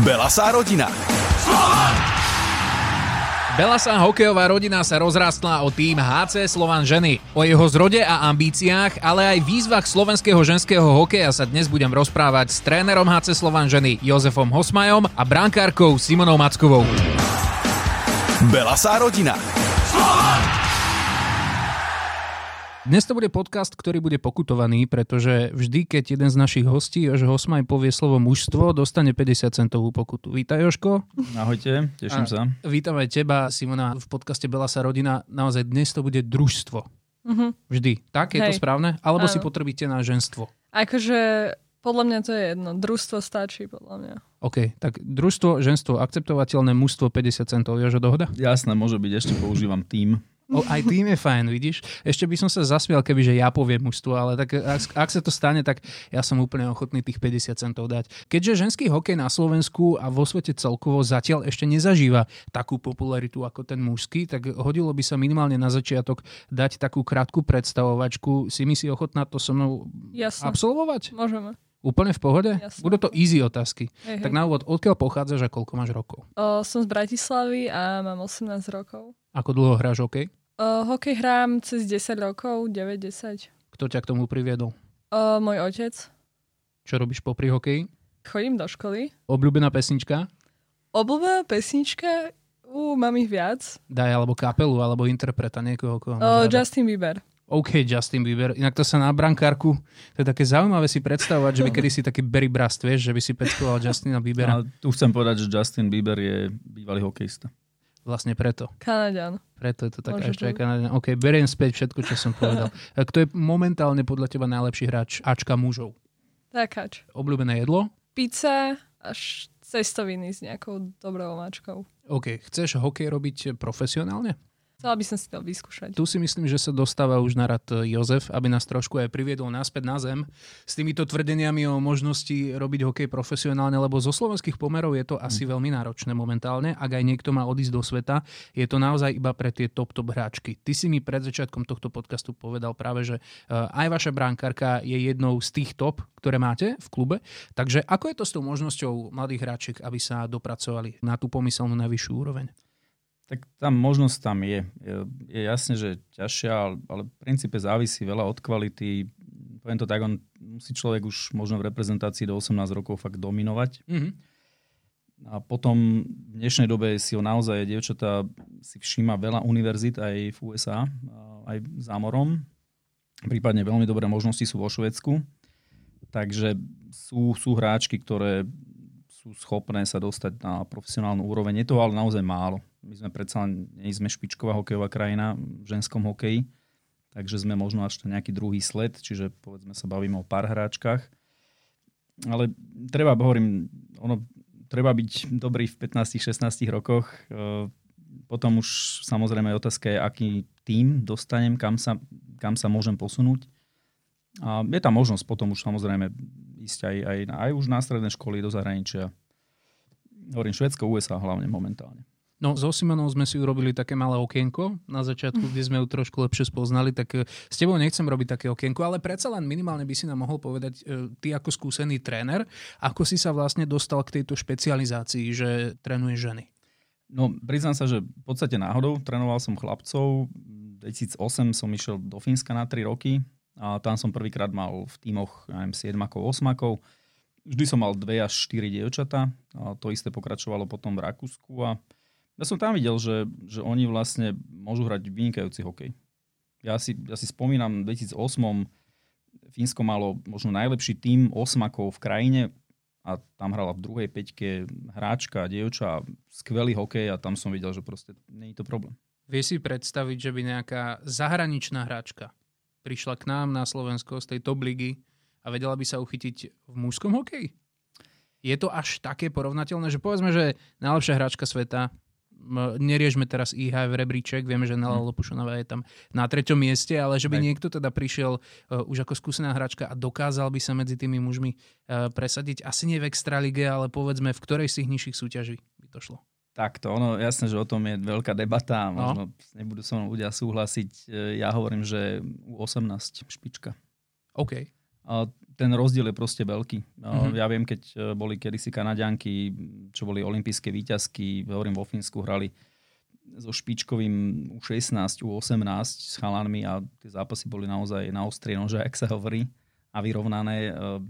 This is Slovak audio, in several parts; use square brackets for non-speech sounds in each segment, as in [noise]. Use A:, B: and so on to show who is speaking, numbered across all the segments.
A: Belasá rodina.
B: Belasá hokejová rodina sa rozrastla o tým HC Slovan ženy. O jeho zrode a ambíciách, ale aj výzvach slovenského ženského hokeja sa dnes budem rozprávať s trénerom HC Slovan ženy Jozefom Hosmajom a brankárkou Simonou Mackovou.
A: Belasá rodina.
B: Dnes to bude podcast, ktorý bude pokutovaný, pretože vždy, keď jeden z našich hostí, Jožo Hosmaj, povie slovo mužstvo, dostane 50 centovú pokutu. Vítaj, Joško.
C: Ahojte, teším
B: A
C: sa.
B: Vítam aj teba, Simona, v podcaste Bela sa rodina. Naozaj dnes to bude družstvo.
D: Mhm.
B: Vždy. Tak, je to
D: Hej.
B: správne? Alebo si
D: Áno.
B: potrebíte na ženstvo?
D: Akože podľa mňa to je jedno. Družstvo stačí, podľa mňa.
B: OK, tak družstvo, ženstvo, akceptovateľné mužstvo 50 centov. Jožo, dohoda?
C: Jasné, môže byť, ešte používam tým.
B: O, aj tým je fajn, vidíš? Ešte by som sa zasmial, keby že ja poviem mužstvo, ale tak ak, ak sa to stane, tak ja som úplne ochotný tých 50 centov dať. Keďže ženský hokej na Slovensku a vo svete celkovo zatiaľ ešte nezažíva takú popularitu ako ten mužský, tak hodilo by sa minimálne na začiatok dať takú krátku predstavovačku. Si mi si ochotná to so mnou
D: Jasné.
B: absolvovať?
D: Môžeme.
B: Úplne v pohode?
D: Jasné.
B: Budú to easy otázky.
D: Hej,
B: Tak na úvod, odkiaľ pochádzaš a koľko máš rokov?
D: O, som z Bratislavy a mám 18 rokov.
B: Ako dlho hráš hokej?
D: O, hokej hrám cez 10 rokov, 9-10.
B: Kto ťa k tomu priviedol?
D: O, môj otec.
B: Čo robíš popri hokeji?
D: Chodím do školy.
B: Obľúbená pesnička?
D: Obľúbená pesnička, ú, mám ich viac.
B: Daj alebo kapelu, alebo interpreta niekoho, koho rada.
D: Justin Bieber.
B: OK, Justin Bieber. Inak to sa na brankárku, to je také zaujímavé si predstavovať, že by [laughs] kedy si taký Barry Brast, vieš, že by si peckoval Justina Biebera.
C: A tu chcem povedať, že Justin Bieber je bývalý hokejista.
B: Vlastne preto.
D: Kanadian.
B: Preto je to taká
D: Môže
B: ešte aj
D: byť.
B: Kanadian. OK, beriem späť všetko, čo som povedal. [laughs] Kto je momentálne podľa teba najlepší hráč Ačka mužov?
D: Takáč.
B: Obľúbené jedlo?
D: Pizza až cestoviny s nejakou dobrou mačkou.
B: OK, chceš hokej robiť profesionálne?
D: Chcela by som si to vyskúšať.
B: Tu si myslím, že sa dostáva už na rad e, Jozef, aby nás trošku aj priviedol naspäť na zem s týmito tvrdeniami o možnosti robiť hokej profesionálne, lebo zo slovenských pomerov je to asi veľmi náročné momentálne. Ak aj niekto má odísť do sveta, je to naozaj iba pre tie top-top hráčky. Ty si mi pred začiatkom tohto podcastu povedal práve, že e, aj vaša brankárka je jednou z tých top, ktoré máte v klube. Takže ako je to s tou možnosťou mladých hráčiek, aby sa dopracovali na tú pomyselnú najvyššiu úroveň?
C: Tak tá možnosť tam je. Je, je jasne, že ťažšia, ale- ale v princípe závisí veľa od kvality. Poviem to tak, on musí človek už možno v reprezentácii do 18 rokov fakt dominovať.
B: Mhm.
C: A potom v dnešnej dobe si ho naozaj dievčatá si všíma veľa univerzít aj v USA, aj za morom. Prípadne veľmi dobré možnosti sú vo Švedsku. Takže sú, sú hráčky, ktoré sú schopné sa dostať na profesionálnu úroveň. Je to ale naozaj málo. My sme predsa nie sme špičková hokejová krajina v ženskom hokeji, takže sme možno až na nejaký druhý sled, čiže povedzme sa bavíme o pár hráčkach. Ale treba, hovorím, ono, treba byť dobrý v 15-16 rokoch. E, Potom už samozrejme otázka je, aký tým dostanem, kam sa, kam sa môžem posunúť. A je tam možnosť potom už samozrejme ísť aj, aj, aj už na stredné školy do zahraničia. Hovorím Švedsko, USA hlavne momentálne.
B: No, so Simonou sme si urobili také malé okienko na začiatku, kde sme ju trošku lepšie spoznali, tak e, s tebou nechcem robiť také okienko, ale predsa len minimálne by si nám mohol povedať, e, ty ako skúsený tréner, ako si sa vlastne dostal k tejto špecializácii, že trénuješ ženy.
C: No, priznám sa, že v podstate náhodou trénoval som chlapcov. V 2008 som išiel do Fínska na 3 roky a tam som prvýkrát mal v tímoch ja neviem, 7 8 Vždy som mal 2 až 4 dievčatá a to isté pokračovalo potom v Rakúsku a ja som tam videl, že, že oni vlastne môžu hrať vynikajúci hokej. Ja si, ja si spomínam, v 2008 Fínsko malo možno najlepší tím osmakov v krajine a tam hrala v druhej peťke hráčka, dievča, skvelý hokej a tam som videl, že proste nie je to problém.
B: Vieš si predstaviť, že by nejaká zahraničná hráčka prišla k nám na Slovensko z tej top ligy a vedela by sa uchytiť v mužskom hokeji? Je to až také porovnateľné, že povedzme, že najlepšia hráčka sveta, neriežme teraz IHF rebríček, vieme, že Nela Lopušanová je tam na treťom mieste, ale že by
C: Hej.
B: niekto teda prišiel uh, už ako skúsená hráčka a dokázal by sa medzi tými mužmi uh, presadiť, asi nie v Extralige, ale povedzme v ktorej z tých nižších súťaží by to šlo.
C: Takto, ono, jasné, že o tom je veľká debata
B: No.
C: možno nebudú so mnou ľudia súhlasiť. E, Ja hovorím, že u 18 špička.
B: OK.
C: A ten rozdiel je proste veľký.
B: Mhm.
C: Ja viem, keď e, boli kedysi Kanadianky, čo boli olympijské výťazky, hovorím vo Fínsku, hrali so špičkovým U16, U18 s chalanmi a tie zápasy boli naozaj na ostrie nože, ak sa hovorí, a vyrovnané. E,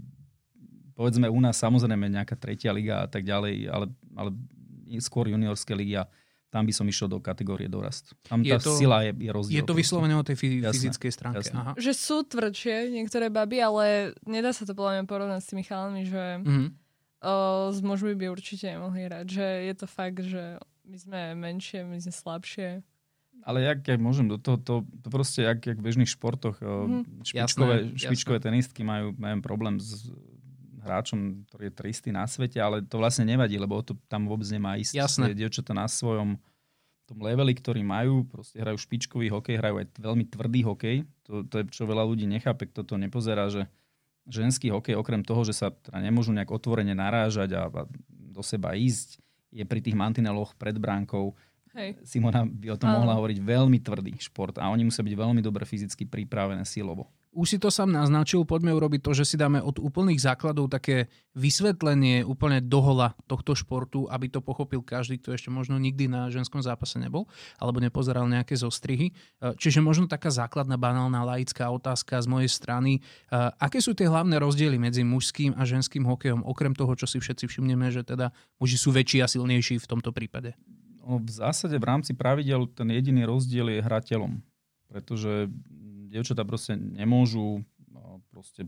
C: Povedzme u nás samozrejme nejaká tretia liga a tak ďalej, ale, ale skôr juniorské ligy a tam by som išiel do kategórie dorast. Tam
B: Je
C: tá
B: to-
C: sila je, je rozdiel.
B: Je to vyslovene o tej fy-
C: Jasné,
B: fyzickej stránke.
C: jasné.
B: Aha.
D: Že sú tvrdšie niektoré baby, ale nedá sa to podľa mňa porovnať s tými chalami, že
B: Mhm.
D: o, s mužmi by určite nemohli hrať. Že je to fakt, že my sme menšie, my sme slabšie.
C: Ale jak, jak môžem do toho, to, to proste jak, jak v bežných športoch, mm, špičkové,
B: Jasné,
C: špičkové tenistky majú, majú problém s hráčom, ktorý je tristý na svete, ale to vlastne nevadí, lebo to tam vôbec nemá ísť.
B: Jasné.
C: Dievčatá na svojom tom leveli, ktorý majú, proste hrajú špičkový hokej, hrajú aj veľmi tvrdý hokej. To, to je, čo veľa ľudí nechápe, kto to nepozerá, že ženský hokej, okrem toho, že sa teda nemôžu nejak otvorene narážať a, a do seba ísť, je pri tých mantineloch pred bránkou.
D: Hej.
C: Simona by o tom
D: Áno.
C: mohla hovoriť veľmi tvrdý šport a oni musia byť veľmi dobre fyzicky pripravené silovo.
B: Už si to sám naznačil, poďme urobiť to, že si dáme od úplných základov také vysvetlenie úplne dohola tohto športu, aby to pochopil každý, kto ešte možno nikdy na ženskom zápase nebol, alebo nepozeral nejaké zostrihy. E, Čiže možno taká základná, banálna, laická otázka z mojej strany. E, Aké sú tie hlavné rozdiely medzi mužským a ženským hokejom, okrem toho, čo si všetci všimneme, že teda muži sú väčší a silnejší v tomto prípade?
C: No, v zásade v rámci pravidel ten jediný rozdiel je hra. Pretože dievčatá proste nemôžu no, proste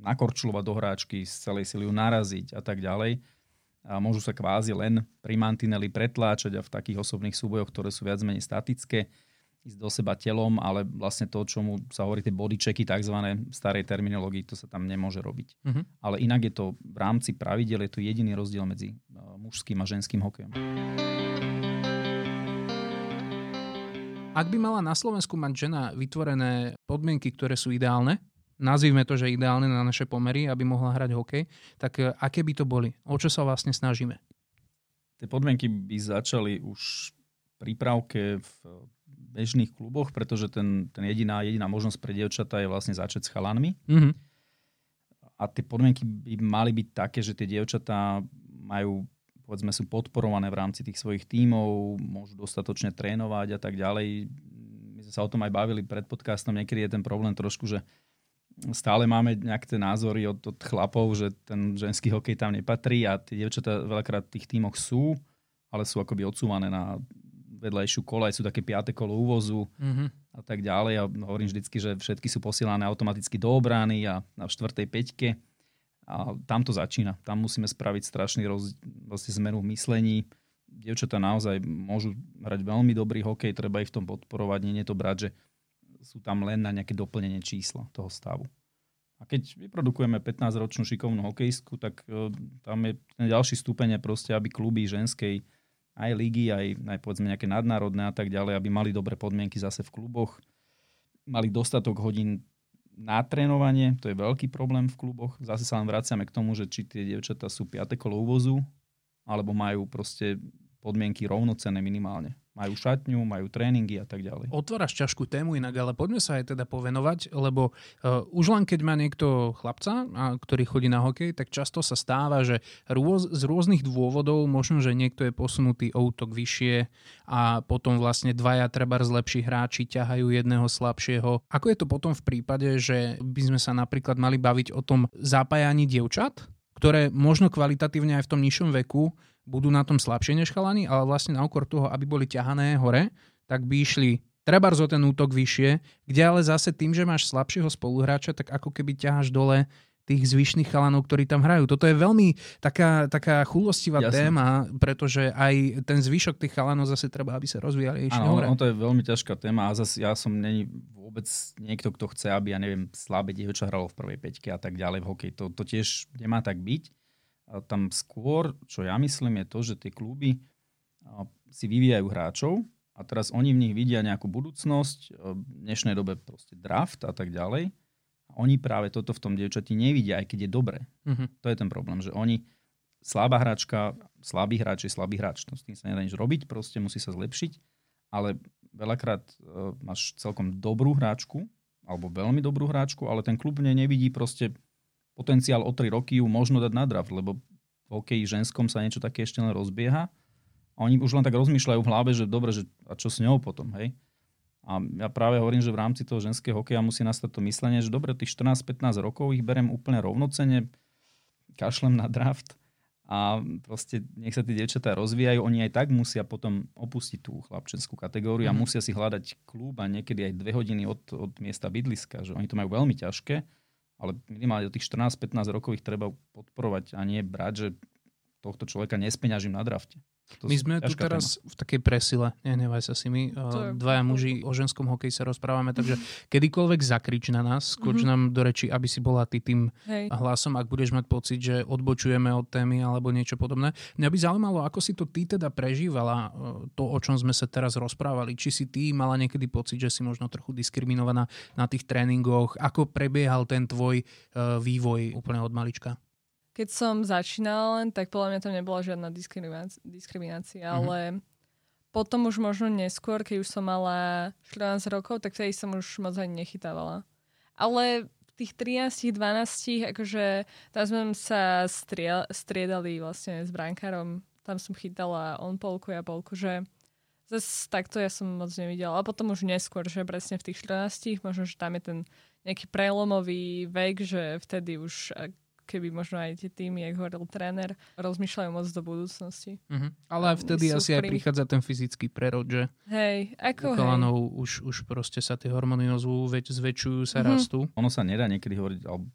C: nakorčulovať do hráčky, z celej sily ju naraziť a tak ďalej. A môžu sa kvázi len pri mantineli pretláčať a v takých osobných súbojoch, ktoré sú viac menej statické, ísť do seba telom, ale vlastne to, čomu sa hovorí tie bodychecky, tzv. starej terminológii, to sa tam nemôže robiť.
B: Mhm.
C: Ale inak je to v rámci pravidel, je to jediný rozdiel medzi uh, mužským a ženským hokejom.
B: Ak by mala na Slovensku mať žena vytvorené podmienky, ktoré sú ideálne, nazvime to, že ideálne na naše pomery, aby mohla hrať hokej, tak e, aké by to boli? O čo sa vlastne snažíme?
C: Tie podmienky by začali už prípravke v bežných kluboch, pretože ten, ten jediná, jediná možnosť pre dievčatá je vlastne začať s chalanmi.
B: Mhm.
C: A tie podmienky by mali byť také, že tie dievčatá majú povedzme sú podporované v rámci tých svojich tímov, môžu dostatočne trénovať a tak ďalej. My sme sa o tom aj bavili pred podcastom, niekedy je ten problém trošku, že stále máme nejaké tie názory od, od chlapov, že ten ženský hokej tam nepatrí a tie dievčatá veľakrát v tých tímoch sú, ale sú akoby odsúvané na vedľajšiu kolaj, sú také piaté kolo úvozu
B: Mhm.
C: a tak ďalej. A hovorím vždycky, že všetky sú posielané automaticky do obrany a na štvrtej peťke. A tam to začína. Tam musíme spraviť strašný roz, vlastne zmenu v myslení. Dievčatá naozaj môžu hrať veľmi dobrý hokej, treba ich v tom podporovať, nie je to brať, že sú tam len na nejaké doplnenie čísla toho stavu. A keď vyprodukujeme 15-ročnú šikovnú hokejistku, tak e, tam je ten ďalší stupeň proste, aby kluby ženskej aj ligy, aj, aj povedzme nejaké nadnárodné a tak ďalej, aby mali dobré podmienky zase v kluboch, mali dostatok hodín na trénovanie, to je veľký problém v kluboch. Zase sa len vraciame k tomu, že či tie dievčatá sú 5. kolo úvozu, alebo majú proste podmienky rovnocenné minimálne. Majú šatňu, majú tréningy a tak ďalej.
B: Otváraš ťažkú tému inak, ale poďme sa aj teda povenovať, lebo uh, už len keď má niekto chlapca, a, ktorý chodí na hokej, tak často sa stáva, že rôz, z rôznych dôvodov, možno, že niekto je posunutý o útok vyššie a potom vlastne dvaja treba lepší hráči ťahajú jedného slabšieho. Ako je to potom v prípade, že by sme sa napríklad mali baviť o tom zapájaní dievčat, ktoré možno kvalitatívne aj v tom nižšom veku budú na tom slabšie než chalani, ale vlastne na úkor toho, aby boli ťahané hore, tak by išli trebárs o ten útok vyššie, kde ale zase tým, že máš slabšieho spoluhráča, tak ako keby ťaháš dole tých zvyšných chalanov, ktorí tam hrajú. Toto je veľmi taká, taká chulostivá
C: Jasne.
B: téma, pretože aj ten zvyšok tých chalanov zase treba, aby sa rozvíjali
C: Áno,
B: hore.
C: ono to je veľmi ťažká téma a zase ja som není vôbec niekto, kto chce, aby, ja neviem, slabé dievča hralo v prvej peťke a tak ďalej v hokeji. To, to tiež nemá tak byť. Tam skôr, čo ja myslím, je to, že tie kluby si vyvíjajú hráčov a teraz oni v nich vidia nejakú budúcnosť, v dnešnej dobe proste draft a tak ďalej. A oni práve toto v tom dievčati nevidia, aj keď je dobré.
B: Mhm.
C: To je ten problém, že oni, slabá hráčka, slabý hráč je slabý hráč. To s tým sa nedá nič robiť, proste musí sa zlepšiť. Ale veľakrát uh, máš celkom dobrú hráčku, alebo veľmi dobrú hráčku, ale ten klub v nej nevidí proste potenciál o 3 roky ju možno dať na draft, lebo v hokeji ženskom sa niečo také ešte len rozbieha. A oni už len tak rozmýšľajú v hlave, že dobre, že a čo s ňou potom, hej? A ja práve hovorím, že v rámci toho ženského hokeja musí nastať to myslenie, že dobre, tých 14-15 rokov ich berem úplne rovnocene, kašlem na draft a proste nech sa tie dievčatá rozvíjajú, oni aj tak musia potom opustiť tú chlapčenskú kategóriu a mhm. musia si hľadať klub a niekedy aj dve hodiny od, od miesta bydliska, že oni to majú veľmi ťažké, ale minimálne do tých 14-15 rokov ich treba podporovať a nie brať, že tohto človeka nespeňažím na drafte.
B: To my sme tu teraz téma. v takej presile, nehnevaj sa si my, dvaja muži o ženskom hokeji sa rozprávame, takže kedykoľvek zakrič na nás, skoč mm-hmm. nám do reči, aby si bola ty tým Hej. hlasom, ak budeš mať pocit, že odbočujeme od témy alebo niečo podobné. Mňa by zaujímalo, ako si to ty teda prežívala, e, to, o čom sme sa teraz rozprávali. Či si ty mala niekedy pocit, že si možno trochu diskriminovaná na tých tréningoch, ako prebiehal ten tvoj e, vývoj úplne od malička?
D: Keď som začínala len, tak podľa mňa tam nebola žiadna diskriminácia, diskriminácia mm-hmm. ale potom už možno neskôr, keď už som mala 14 rokov, tak vtedy som už moc ani nechytávala. Ale v tých 13, 12, akože tam sme sa striel, striedali vlastne s brankárom. Tam som chytala on polku, ja polku, že zase takto ja som moc nevidela. A potom už neskôr, že presne v tých 14, možno, že tam je ten nejaký prelomový vek, že vtedy už keby možno aj tie týmy, jak hovoril tréner, rozmýšľajú moc do budúcnosti.
B: Uh-huh. Ale aj vtedy asi aj prichádza ten fyzický prerod, že?
D: Hej, ako
B: hej. už, už proste sa tie hormóny ozvú, veď zväčšujú sa, uh-huh. rastú.
C: Ono sa nedá niekedy hovoriť, alebo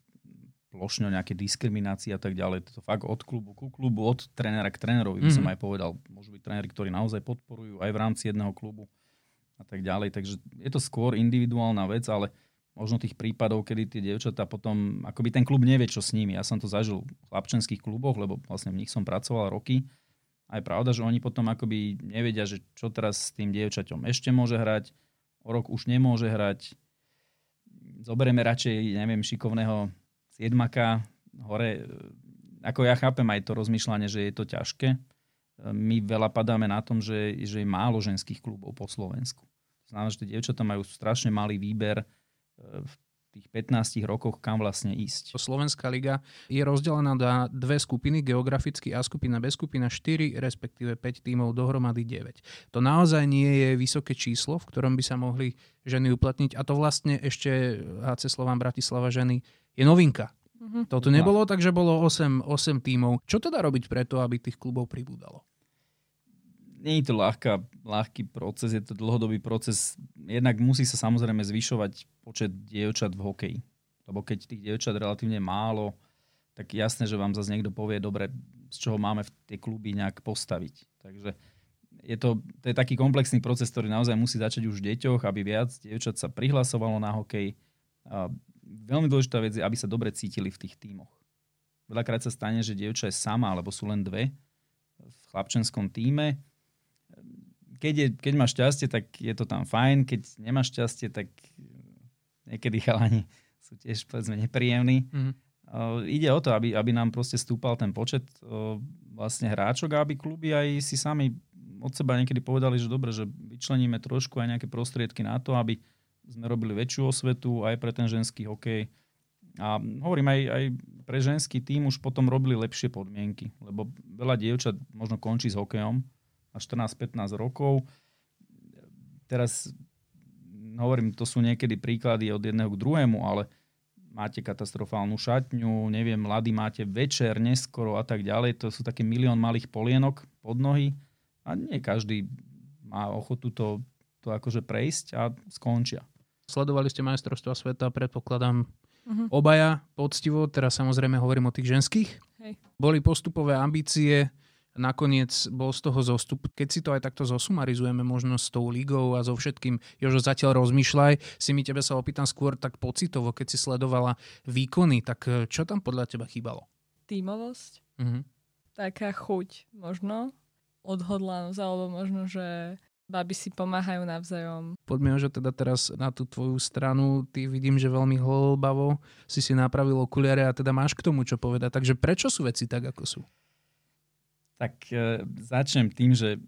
C: plošne o nejaké diskriminácii a tak ďalej. To fakt od klubu ku klubu, od trénera k trénerovi by som mm-hmm. aj povedal. Môžu byť tréneri, ktorí naozaj podporujú aj v rámci jedného klubu a tak ďalej. Takže je to skôr individuálna vec, ale možno tých prípadov, kedy tie dievčatá potom, akoby ten klub nevie, čo s nimi. Ja som to zažil v chlapčenských kluboch, lebo vlastne v nich som pracoval roky. A je pravda, že oni potom akoby nevedia, že čo teraz s tým dievčaťom ešte môže hrať, o rok už nemôže hrať. Zoberieme radšej, neviem, šikovného siedmaka hore. Ako ja chápem aj to rozmýšľanie, že je to ťažké. My veľa padáme na tom, že, že je málo ženských klubov po Slovensku. Znamená, že tie dievčatá majú strašne malý výber v tých 15 rokoch, kam vlastne ísť.
B: Slovenská liga je rozdelená na dve skupiny, geograficky A skupina B skupina 4, respektíve 5 tímov dohromady 9. To naozaj nie je vysoké číslo, v ktorom by sa mohli ženy uplatniť a to vlastne ešte HC Slován Bratislava ženy je novinka. Mm-hmm. Toto nebolo, takže bolo 8, 8 tímov. Čo teda robiť preto, aby tých klubov pribúdalo?
C: Nie je to ľahká, ľahký proces, je to dlhodobý proces. Jednak musí sa samozrejme zvyšovať počet dievčat v hokeji. Lebo keď tých dievčat relatívne málo, tak jasné, že vám zase niekto povie, dobre, z čoho máme v tie kluby nejak postaviť. Takže je to, to je taký komplexný proces, ktorý naozaj musí začať už v deťoch, aby viac dievčat sa prihlasovalo na hokej. A veľmi dôležitá vec je, aby sa dobre cítili v tých tímoch. Veľakrát sa stane, že dievča je sama, alebo sú len dve v chlapčenskom týme keď, je, keď máš šťastie, tak je to tam fajn, keď nemáš šťastie, tak niekedy [laughs] chalani sú tiež povedzme nepríjemní. Mm-hmm. Uh, ide o to, aby, aby nám proste stúpal ten počet uh, vlastne hráčok a aby kluby aj si sami od seba niekedy povedali, že dobre, že vyčleníme trošku aj nejaké prostriedky na to, aby sme robili väčšiu osvetu aj pre ten ženský hokej. A hovorím, aj, aj pre ženský tým už potom robili lepšie podmienky, lebo veľa dievčat možno končí s hokejom, a 14-15 rokov. Teraz hovorím, to sú niekedy príklady od jedného k druhému, ale máte katastrofálnu šatňu, neviem, mladý máte večer, neskoro a tak ďalej. To sú také milión malých polienok pod nohy a nie každý má ochotu to, to akože prejsť a skončia.
B: Sledovali ste majstrovstva sveta, predpokladám, uh-huh. obaja poctivo, teraz samozrejme hovorím o tých ženských. Hej. Boli postupové ambície, nakoniec bol z toho zostup. Keď si to aj takto zosumarizujeme možno s tou ligou a so všetkým, Jožo, zatiaľ rozmýšľaj, si mi tebe sa opýtam skôr tak pocitovo, keď si sledovala výkony, tak eh, čo tam podľa teba chýbalo?
D: Tímovosť. Uh-huh. Taká chuť možno, odhodlanosť, alebo možno, že baby si pomáhajú navzájom.
B: Poďme že teda teraz na tú tvoju stranu. Ty vidím, že veľmi hlbavo si si napravil okuliare a teda máš k tomu čo povedať. Takže prečo sú veci tak, ako sú?
C: Tak e, začnem tým, že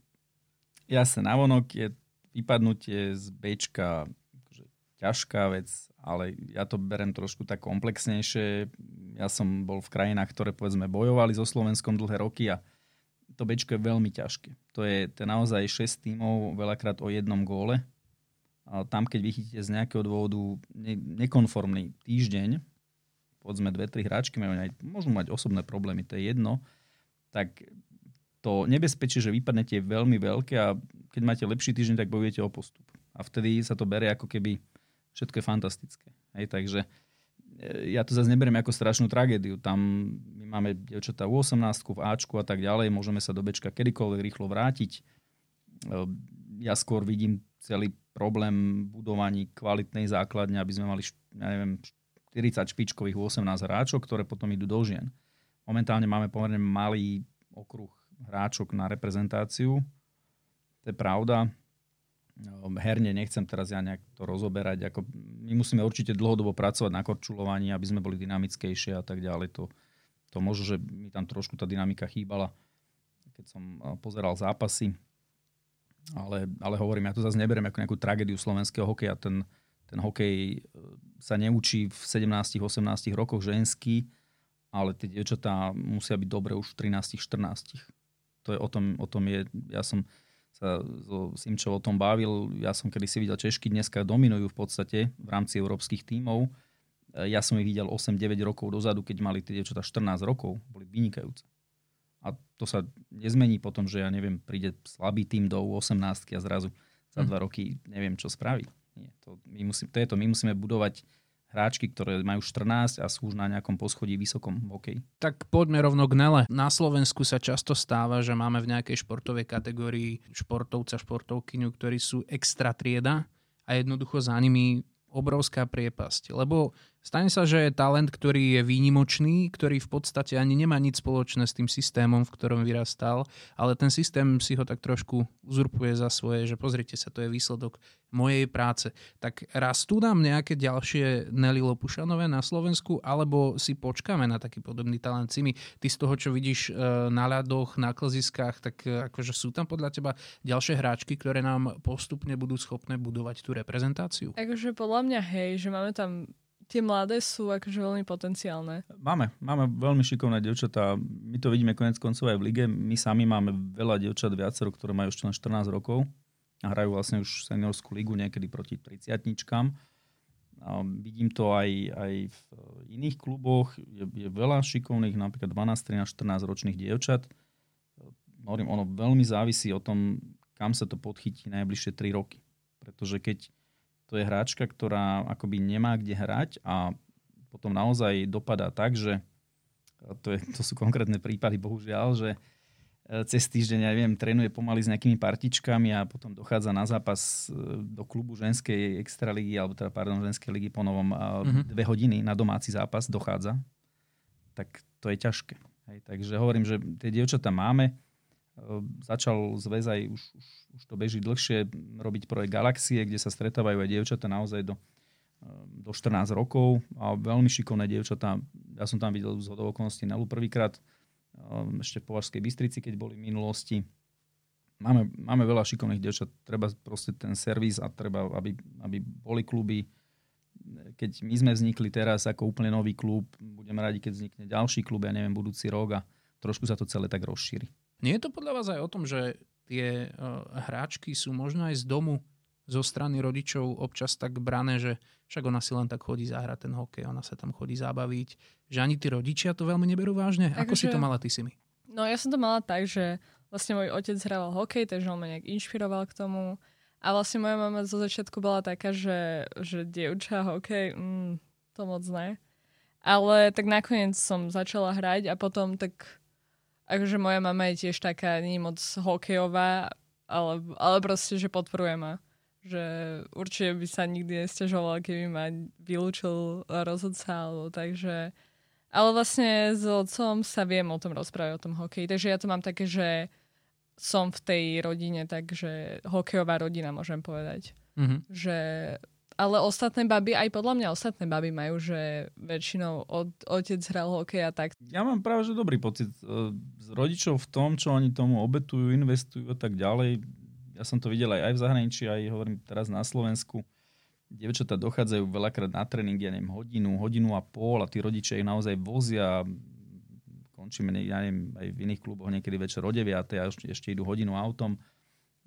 C: jasne navonok je vypadnutie z Bčka akože ťažká vec, ale ja to berem trošku tak komplexnejšie. Ja som bol v krajinách, ktoré povedzme bojovali so Slovenskom dlhé roky a to bečko je veľmi ťažké. To je, to je naozaj 6 tímov, veľakrát o jednom góle. A tam, keď vychytíte z nejakého dôvodu ne, nekonformný týždeň, povedzme dve, tri hráčky majú aj, môžu mať osobné problémy, to je jedno, tak to nebezpečie, že vypadnete je veľmi veľké a keď máte lepší týždeň, tak bojujete o postup. A vtedy sa to bere ako keby všetko je fantastické. Hej, takže e, ja to zase neberiem ako strašnú tragédiu. Tam my máme dievčatá u 18 v Ačku a tak ďalej, môžeme sa do Bčka kedykoľvek rýchlo vrátiť. E, ja skôr vidím celý problém budovaní kvalitnej základne, aby sme mali, ja neviem, 40 špičkových 18 hráčov, ktoré potom idú do žien. Momentálne máme pomerne malý okruh hráčok na reprezentáciu. To je pravda. No, herne nechcem teraz ja nejak to rozoberať. Ako my musíme určite dlhodobo pracovať na korčulovaní, aby sme boli dynamickejšie a tak ďalej. To, to možno, že mi tam trošku tá dynamika chýbala, keď som pozeral zápasy. Ale, ale hovorím, ja to zase neberiem ako nejakú tragédiu slovenského hokeja. Ten, ten hokej e, sa neučí v 17-18 rokoch ženský, ale tie dievčatá musia byť dobre už v 13-14. To je o tom, o tom je, ja som sa so Simčov o tom bavil. Ja som kedy si videl Češky, dneska dominujú v podstate v rámci európskych tímov. E, ja som ich videl 8-9 rokov dozadu, keď mali tie dievčatá 14 rokov. Boli vynikajúce. A to sa nezmení potom, že ja neviem, príde slabý tým do 18 a zrazu za hm. dva roky neviem, čo spraví. Nie, to, my musí, to je to, my musíme budovať hráčky, ktoré majú 14 a sú už na nejakom poschodí vysokom v hokeji.
B: Tak poďme rovno k Nele. Na Slovensku sa často stáva, že máme v nejakej športovej kategórii športovca, športovkyňu, ktorí sú extra trieda a jednoducho za nimi obrovská priepasť. Lebo Stane sa, že je talent, ktorý je výnimočný, ktorý v podstate ani nemá nič spoločné s tým systémom, v ktorom vyrastal, ale ten systém si ho tak trošku uzurpuje za svoje, že pozrite sa, to je výsledok mojej práce. Tak rastú nám nejaké ďalšie Nelly Lopušanové na Slovensku, alebo si počkáme na taký podobný talent Cimi? Ty z toho, čo vidíš e, na ľadoch, na klziskách, tak e, akože sú tam podľa teba ďalšie hráčky, ktoré nám postupne budú schopné budovať tú reprezentáciu?
D: Takže podľa mňa hej, že máme tam tie mladé sú akože veľmi potenciálne.
C: Máme, máme veľmi šikovné devčatá. My to vidíme konec koncov aj v lige. My sami máme veľa devčat viacero, ktoré majú ešte len 14 rokov a hrajú vlastne už seniorskú ligu niekedy proti 30 a vidím to aj, aj v iných kluboch. Je, je veľa šikovných, napríklad 12, 13, 14 ročných dievčat. Hovorím, ono veľmi závisí o tom, kam sa to podchytí najbližšie 3 roky. Pretože keď to je hráčka, ktorá akoby nemá kde hrať a potom naozaj dopadá tak, že to, je, to sú konkrétne prípady, bohužiaľ, že e, cez týždeň, ja neviem, trénuje pomaly s nejakými partičkami a potom dochádza na zápas e, do klubu ženskej extraligy, alebo teda, pardon, ženskej ligy po novom mm-hmm. dve hodiny na domáci zápas dochádza, tak to je ťažké. Hej, takže hovorím, že tie dievčatá máme, začal zväz aj, už, už, už to beží dlhšie, robiť projekt Galaxie, kde sa stretávajú aj dievčatá naozaj do, ehm, do 14 rokov a veľmi šikovné dievčatá. Ja som tam videl z okolností Nelu prvýkrát, ehm, ešte v Považskej Bystrici, keď boli v minulosti. Máme, máme veľa šikovných dievčat, treba proste ten servis a treba, aby, aby boli kluby. Keď my sme vznikli teraz ako úplne nový klub, budeme radi, keď vznikne ďalší klub, ja neviem, budúci rok a trošku sa to celé tak rozšíri.
B: Nie je to podľa vás aj o tom, že tie uh, hráčky sú možno aj z domu zo strany rodičov občas tak brané, že však ona si len tak chodí zahrať ten hokej, ona sa tam chodí zabaviť, že ani tí rodičia to veľmi neberú vážne. Tak, Ako si to mala ty si mi?
D: No ja som to mala tak, že vlastne môj otec hral hokej, takže on ma nejak inšpiroval k tomu. A vlastne moja mama zo začiatku bola taká, že, že dievča hokej, mm, to moc ne. Ale tak nakoniec som začala hrať a potom tak akože moja mama je tiež taká nie moc hokejová, ale, ale proste, že podporuje ma. Že určite by sa nikdy nestiažovala, keby ma vylúčil rozhodca, alebo takže... Ale vlastne s otcom sa viem o tom rozprávať, o tom hokeji. Takže ja to mám také, že som v tej rodine, takže hokejová rodina, môžem povedať. Mm-hmm. Že ale ostatné baby, aj podľa mňa ostatné baby majú, že väčšinou od, otec hral hokej a tak.
C: Ja mám práve, že dobrý pocit e, z rodičov v tom, čo oni tomu obetujú, investujú a tak ďalej. Ja som to videl aj, aj v zahraničí, aj hovorím teraz na Slovensku. dievčatá dochádzajú veľakrát na tréning, ja neviem, hodinu, hodinu a pol a tí rodičia ich naozaj vozia, končíme, ja neviem, aj v iných kluboch niekedy večer o 9 a ešte, ešte idú hodinu autom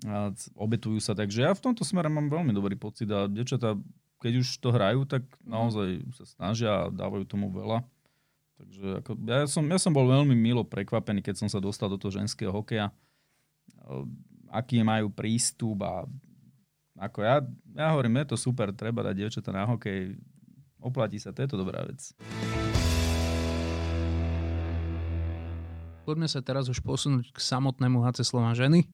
C: a obetujú sa, takže ja v tomto smere mám veľmi dobrý pocit a dievčatá, keď už to hrajú, tak mhm. naozaj sa snažia a dávajú tomu veľa. Takže ako, ja, som, ja som bol veľmi milo prekvapený, keď som sa dostal do toho ženského hokeja. Aký majú prístup a ako ja, ja hovorím, je to super, treba dať dievčatá na hokej, oplatí sa, to je to dobrá vec.
B: Poďme sa teraz už posunúť k samotnému HC Slova ženy.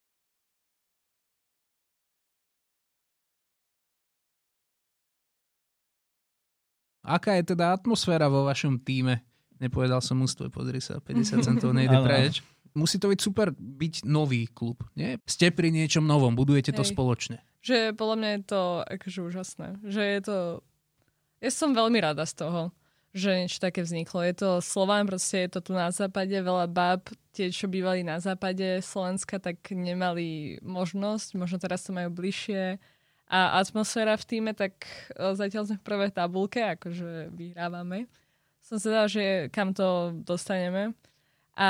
B: Aká je teda atmosféra vo vašom týme? Nepovedal som ústve, pozri sa, 50 centov nejde [laughs] preč. Musí to byť super byť nový klub, nie? Ste pri niečom novom, budujete to Hej. spoločne.
D: Že podľa mňa je to akože úžasné. Že je to... Ja som veľmi rada z toho, že niečo také vzniklo. Je to Slován, proste je to tu na západe, veľa bab, tie, čo bývali na západe Slovenska, tak nemali možnosť, možno teraz to majú bližšie. A atmosféra v týme, tak zatiaľ sme v prvej tabulke, akože vyhrávame. Som dala, že kam to dostaneme. A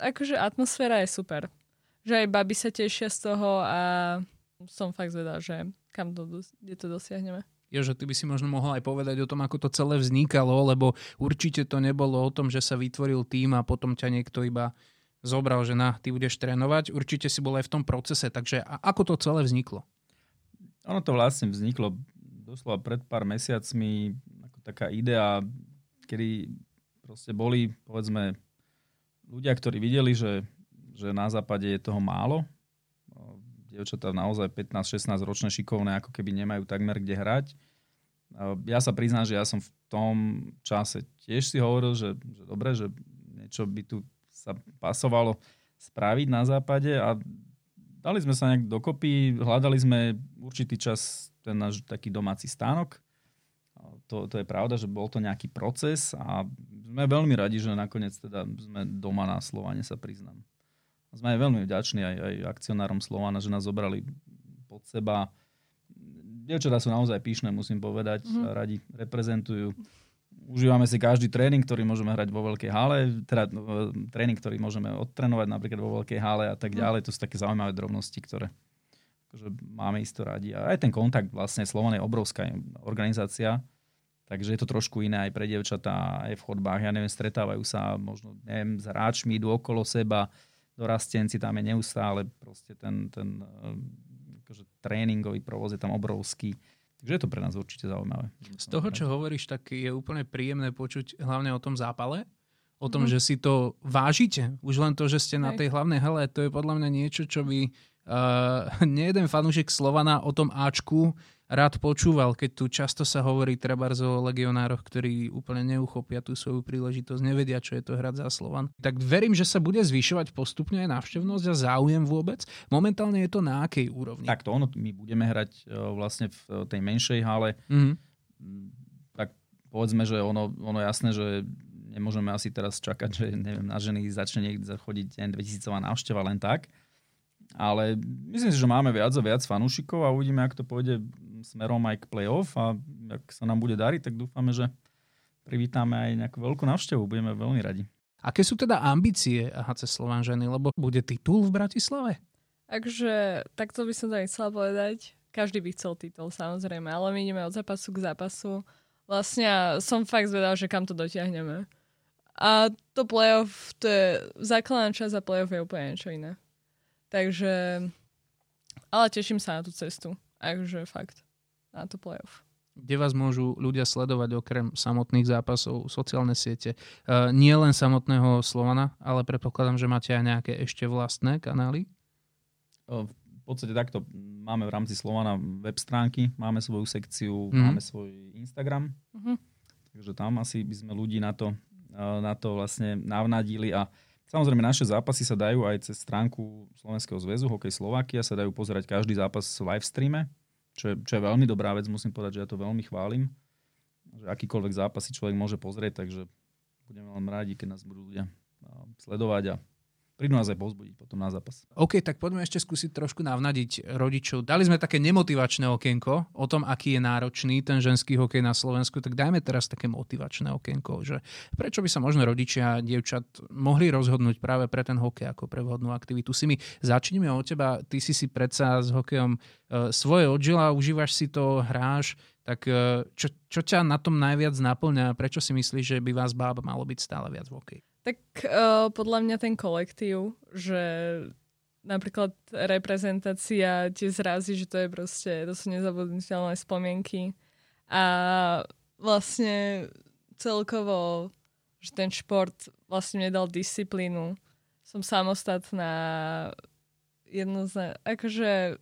D: akože atmosféra je super že aj baby sa tešia z toho a som fakt zvedá, že kam to, kde to dosiahneme.
B: Jože, ty by si možno mohol aj povedať o tom, ako to celé vznikalo, lebo určite to nebolo o tom, že sa vytvoril tým a potom ťa niekto iba zobral, že na, ty budeš trénovať. Určite si bol aj v tom procese, takže ako to celé vzniklo?
C: Ono to vlastne vzniklo doslova pred pár mesiacmi ako taká idea, kedy proste boli, povedzme, ľudia, ktorí videli, že že na západe je toho málo. Dievčatá naozaj 15-16 ročné šikovné, ako keby nemajú takmer kde hrať. Ja sa priznám, že ja som v tom čase tiež si hovoril, že, že dobre, že niečo by tu sa pasovalo spraviť na západe a dali sme sa nejak dokopy, hľadali sme určitý čas ten náš taký domáci stánok. To, to je pravda, že bol to nejaký proces a sme veľmi radi, že nakoniec teda sme doma na Slovane sa priznám. Sme aj veľmi vďační aj, aj akcionárom Slovana, že nás zobrali pod seba. Dievčatá sú naozaj píšne, musím povedať. Mm-hmm. Radi reprezentujú. Užívame si každý tréning, ktorý môžeme hrať vo veľkej hale, teda no, tréning, ktorý môžeme odtrenovať napríklad vo veľkej hale a tak mhm. ďalej. To sú také zaujímavé drobnosti, ktoré akože máme isto radi. A aj ten kontakt vlastne Slovan je obrovská organizácia, takže je to trošku iné aj pre dievčatá, aj v chodbách. Ja neviem, stretávajú sa možno neviem, s hráčmi, idú okolo seba, dorastenci, tam je neustále proste ten, ten eh, akože tréningový provoz je tam obrovský. Takže je to pre nás určite zaujímavé.
B: Z toho, čo hovoríš, tak je úplne príjemné počuť hlavne o tom zápale, o tom, mm. že si to vážite. Už len to, že ste Hej. na tej hlavnej hele, to je podľa mňa niečo, čo by uh, [laughs] nejeden fanúšik Slovana o tom Ačku rád počúval, keď tu často sa hovorí treba o legionároch, ktorí úplne neuchopia tú svoju príležitosť, nevedia, čo je to hrať za Slovan. Tak verím, že sa bude zvyšovať postupne aj návštevnosť a záujem vôbec. Momentálne je to na akej úrovni?
C: Tak to ono, my budeme hrať e, vlastne v e, tej menšej hale. Mm-hmm. Tak povedzme, že ono, ono jasné, že nemôžeme asi teraz čakať, že neviem, na ženy začne niekde chodiť 2000 návšteva len tak. Ale myslím si, že máme viac a viac fanúšikov a uvidíme, ak to pôjde smerom aj k play-off a ak sa nám bude dariť, tak dúfame, že privítame aj nejakú veľkú návštevu. Budeme veľmi radi.
B: Aké sú teda ambície HC Slovan ženy, lebo bude titul v Bratislave?
D: Takže takto by som to chcela povedať. Každý by chcel titul, samozrejme, ale my ideme od zápasu k zápasu. Vlastne som fakt zvedal, že kam to dotiahneme. A to playoff, to je základná časť a playoff je úplne niečo iné. Takže, ale teším sa na tú cestu. Takže fakt na to playoff.
B: Kde vás môžu ľudia sledovať okrem samotných zápasov, sociálne siete? Uh, nie len samotného Slovana, ale predpokladám, že máte aj nejaké ešte vlastné kanály?
C: V podstate takto máme v rámci Slovana web stránky, máme svoju sekciu, mm-hmm. máme svoj Instagram. Mm-hmm. Takže tam asi by sme ľudí na to, na to vlastne navnadili a Samozrejme, naše zápasy sa dajú aj cez stránku Slovenského zväzu Hokej Slovakia, sa dajú pozerať každý zápas v live streame čo je, čo je veľmi dobrá vec, musím povedať, že ja to veľmi chválim. Že akýkoľvek zápas si človek môže pozrieť, takže budeme len rádi, keď nás budú ľudia sledovať a prídu nás aj pozbudiť potom na zápas.
B: OK, tak poďme ešte skúsiť trošku navnadiť rodičov. Dali sme také nemotivačné okienko o tom, aký je náročný ten ženský hokej na Slovensku, tak dajme teraz také motivačné okienko, že prečo by sa možno rodičia dievčat mohli rozhodnúť práve pre ten hokej ako pre vhodnú aktivitu. Si mi začneme od teba, ty si si predsa s hokejom e, svoje odžila, užívaš si to, hráš, tak e, čo, čo ťa na tom najviac naplňa? Prečo si myslíš, že by vás bába malo byť stále viac v hokeji?
D: Tak uh, podľa mňa ten kolektív, že napríklad reprezentácia tie zrazy, že to je proste, to sú nezabudnutelné spomienky. A vlastne celkovo, že ten šport vlastne mne dal disciplínu. Som samostatná, jednoznačne, akože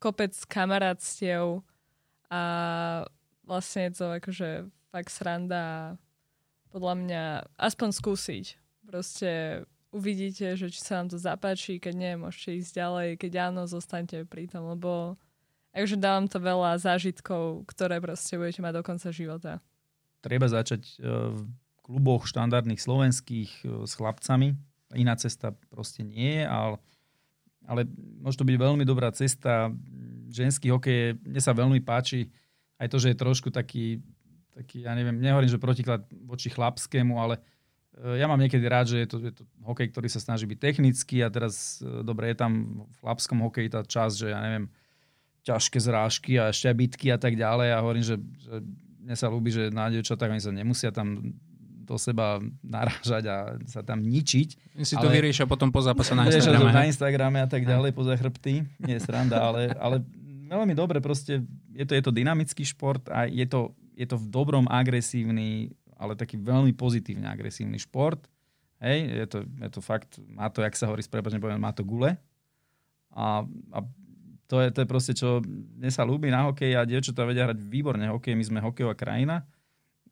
D: kopec kamarátstiev a vlastne je to akože fakt sranda podľa mňa aspoň skúsiť. Proste uvidíte, že či sa vám to zapáči, keď nie, môžete ísť ďalej, keď áno, zostaňte pri tom, lebo takže dávam to veľa zážitkov, ktoré proste budete mať do konca života.
C: Treba začať e, v kluboch štandardných slovenských e, s chlapcami. Iná cesta proste nie je, ale, ale môže to byť veľmi dobrá cesta. Ženský hokej, mne sa veľmi páči aj to, že je trošku taký taký, ja neviem, nehovorím, že protiklad voči chlapskému, ale e, ja mám niekedy rád, že je to, je to hokej, ktorý sa snaží byť technický a teraz, e, dobre, je tam v chlapskom hokeji tá časť, že ja neviem, ťažké zrážky a šťabitky a tak ďalej a hovorím, že, že mne sa ľúbi, že na dievčatách oni sa nemusia tam do seba narážať a sa tam ničiť.
B: Si to vyriešia potom po zápase na
C: Instagrame. Na Instagrame a tak ďalej, po zachrbty. Nie je sranda, ale, ale veľmi dobre proste. Je to, je to dynamický šport a je to je to v dobrom agresívny, ale taký veľmi pozitívne agresívny šport. Hej, je to, je to fakt, má to, jak sa hovorí, sprepačne poviem, má to gule. A, a to, je, to je proste, čo mne sa ľúbi na hokej a dievčatá vedia hrať výborne hokej, my sme hokejová krajina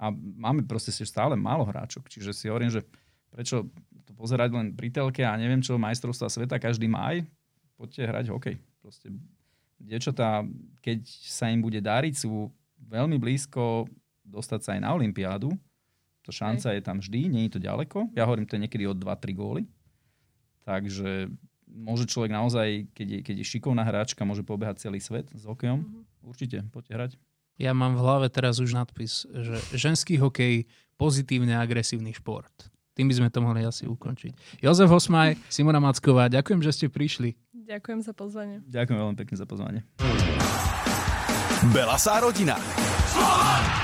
C: a máme proste si stále málo hráčok. Čiže si hovorím, že prečo to pozerať len pri telke a neviem čo, majstrovstva sveta každý maj, poďte hrať hokej. Proste dievčatá, keď sa im bude dáriť, sú veľmi blízko dostať sa aj na Olympiádu. To šanca okay. je tam vždy, nie je to ďaleko. Ja hovorím, to je niekedy od 2-3 góly. Takže môže človek naozaj, keď je, keď je šikovná hráčka, môže pobehať celý svet s hokejom. Mm-hmm. Určite, poďte hrať.
B: Ja mám v hlave teraz už nadpis, že ženský hokej pozitívne agresívny šport. Tým by sme to mohli asi ukončiť. Jozef Hosmaj, Simona Macková, ďakujem, že ste prišli.
D: Ďakujem za pozvanie.
C: Ďakujem veľmi pekne za pozvanie.
A: Belasá rodina. Slovan!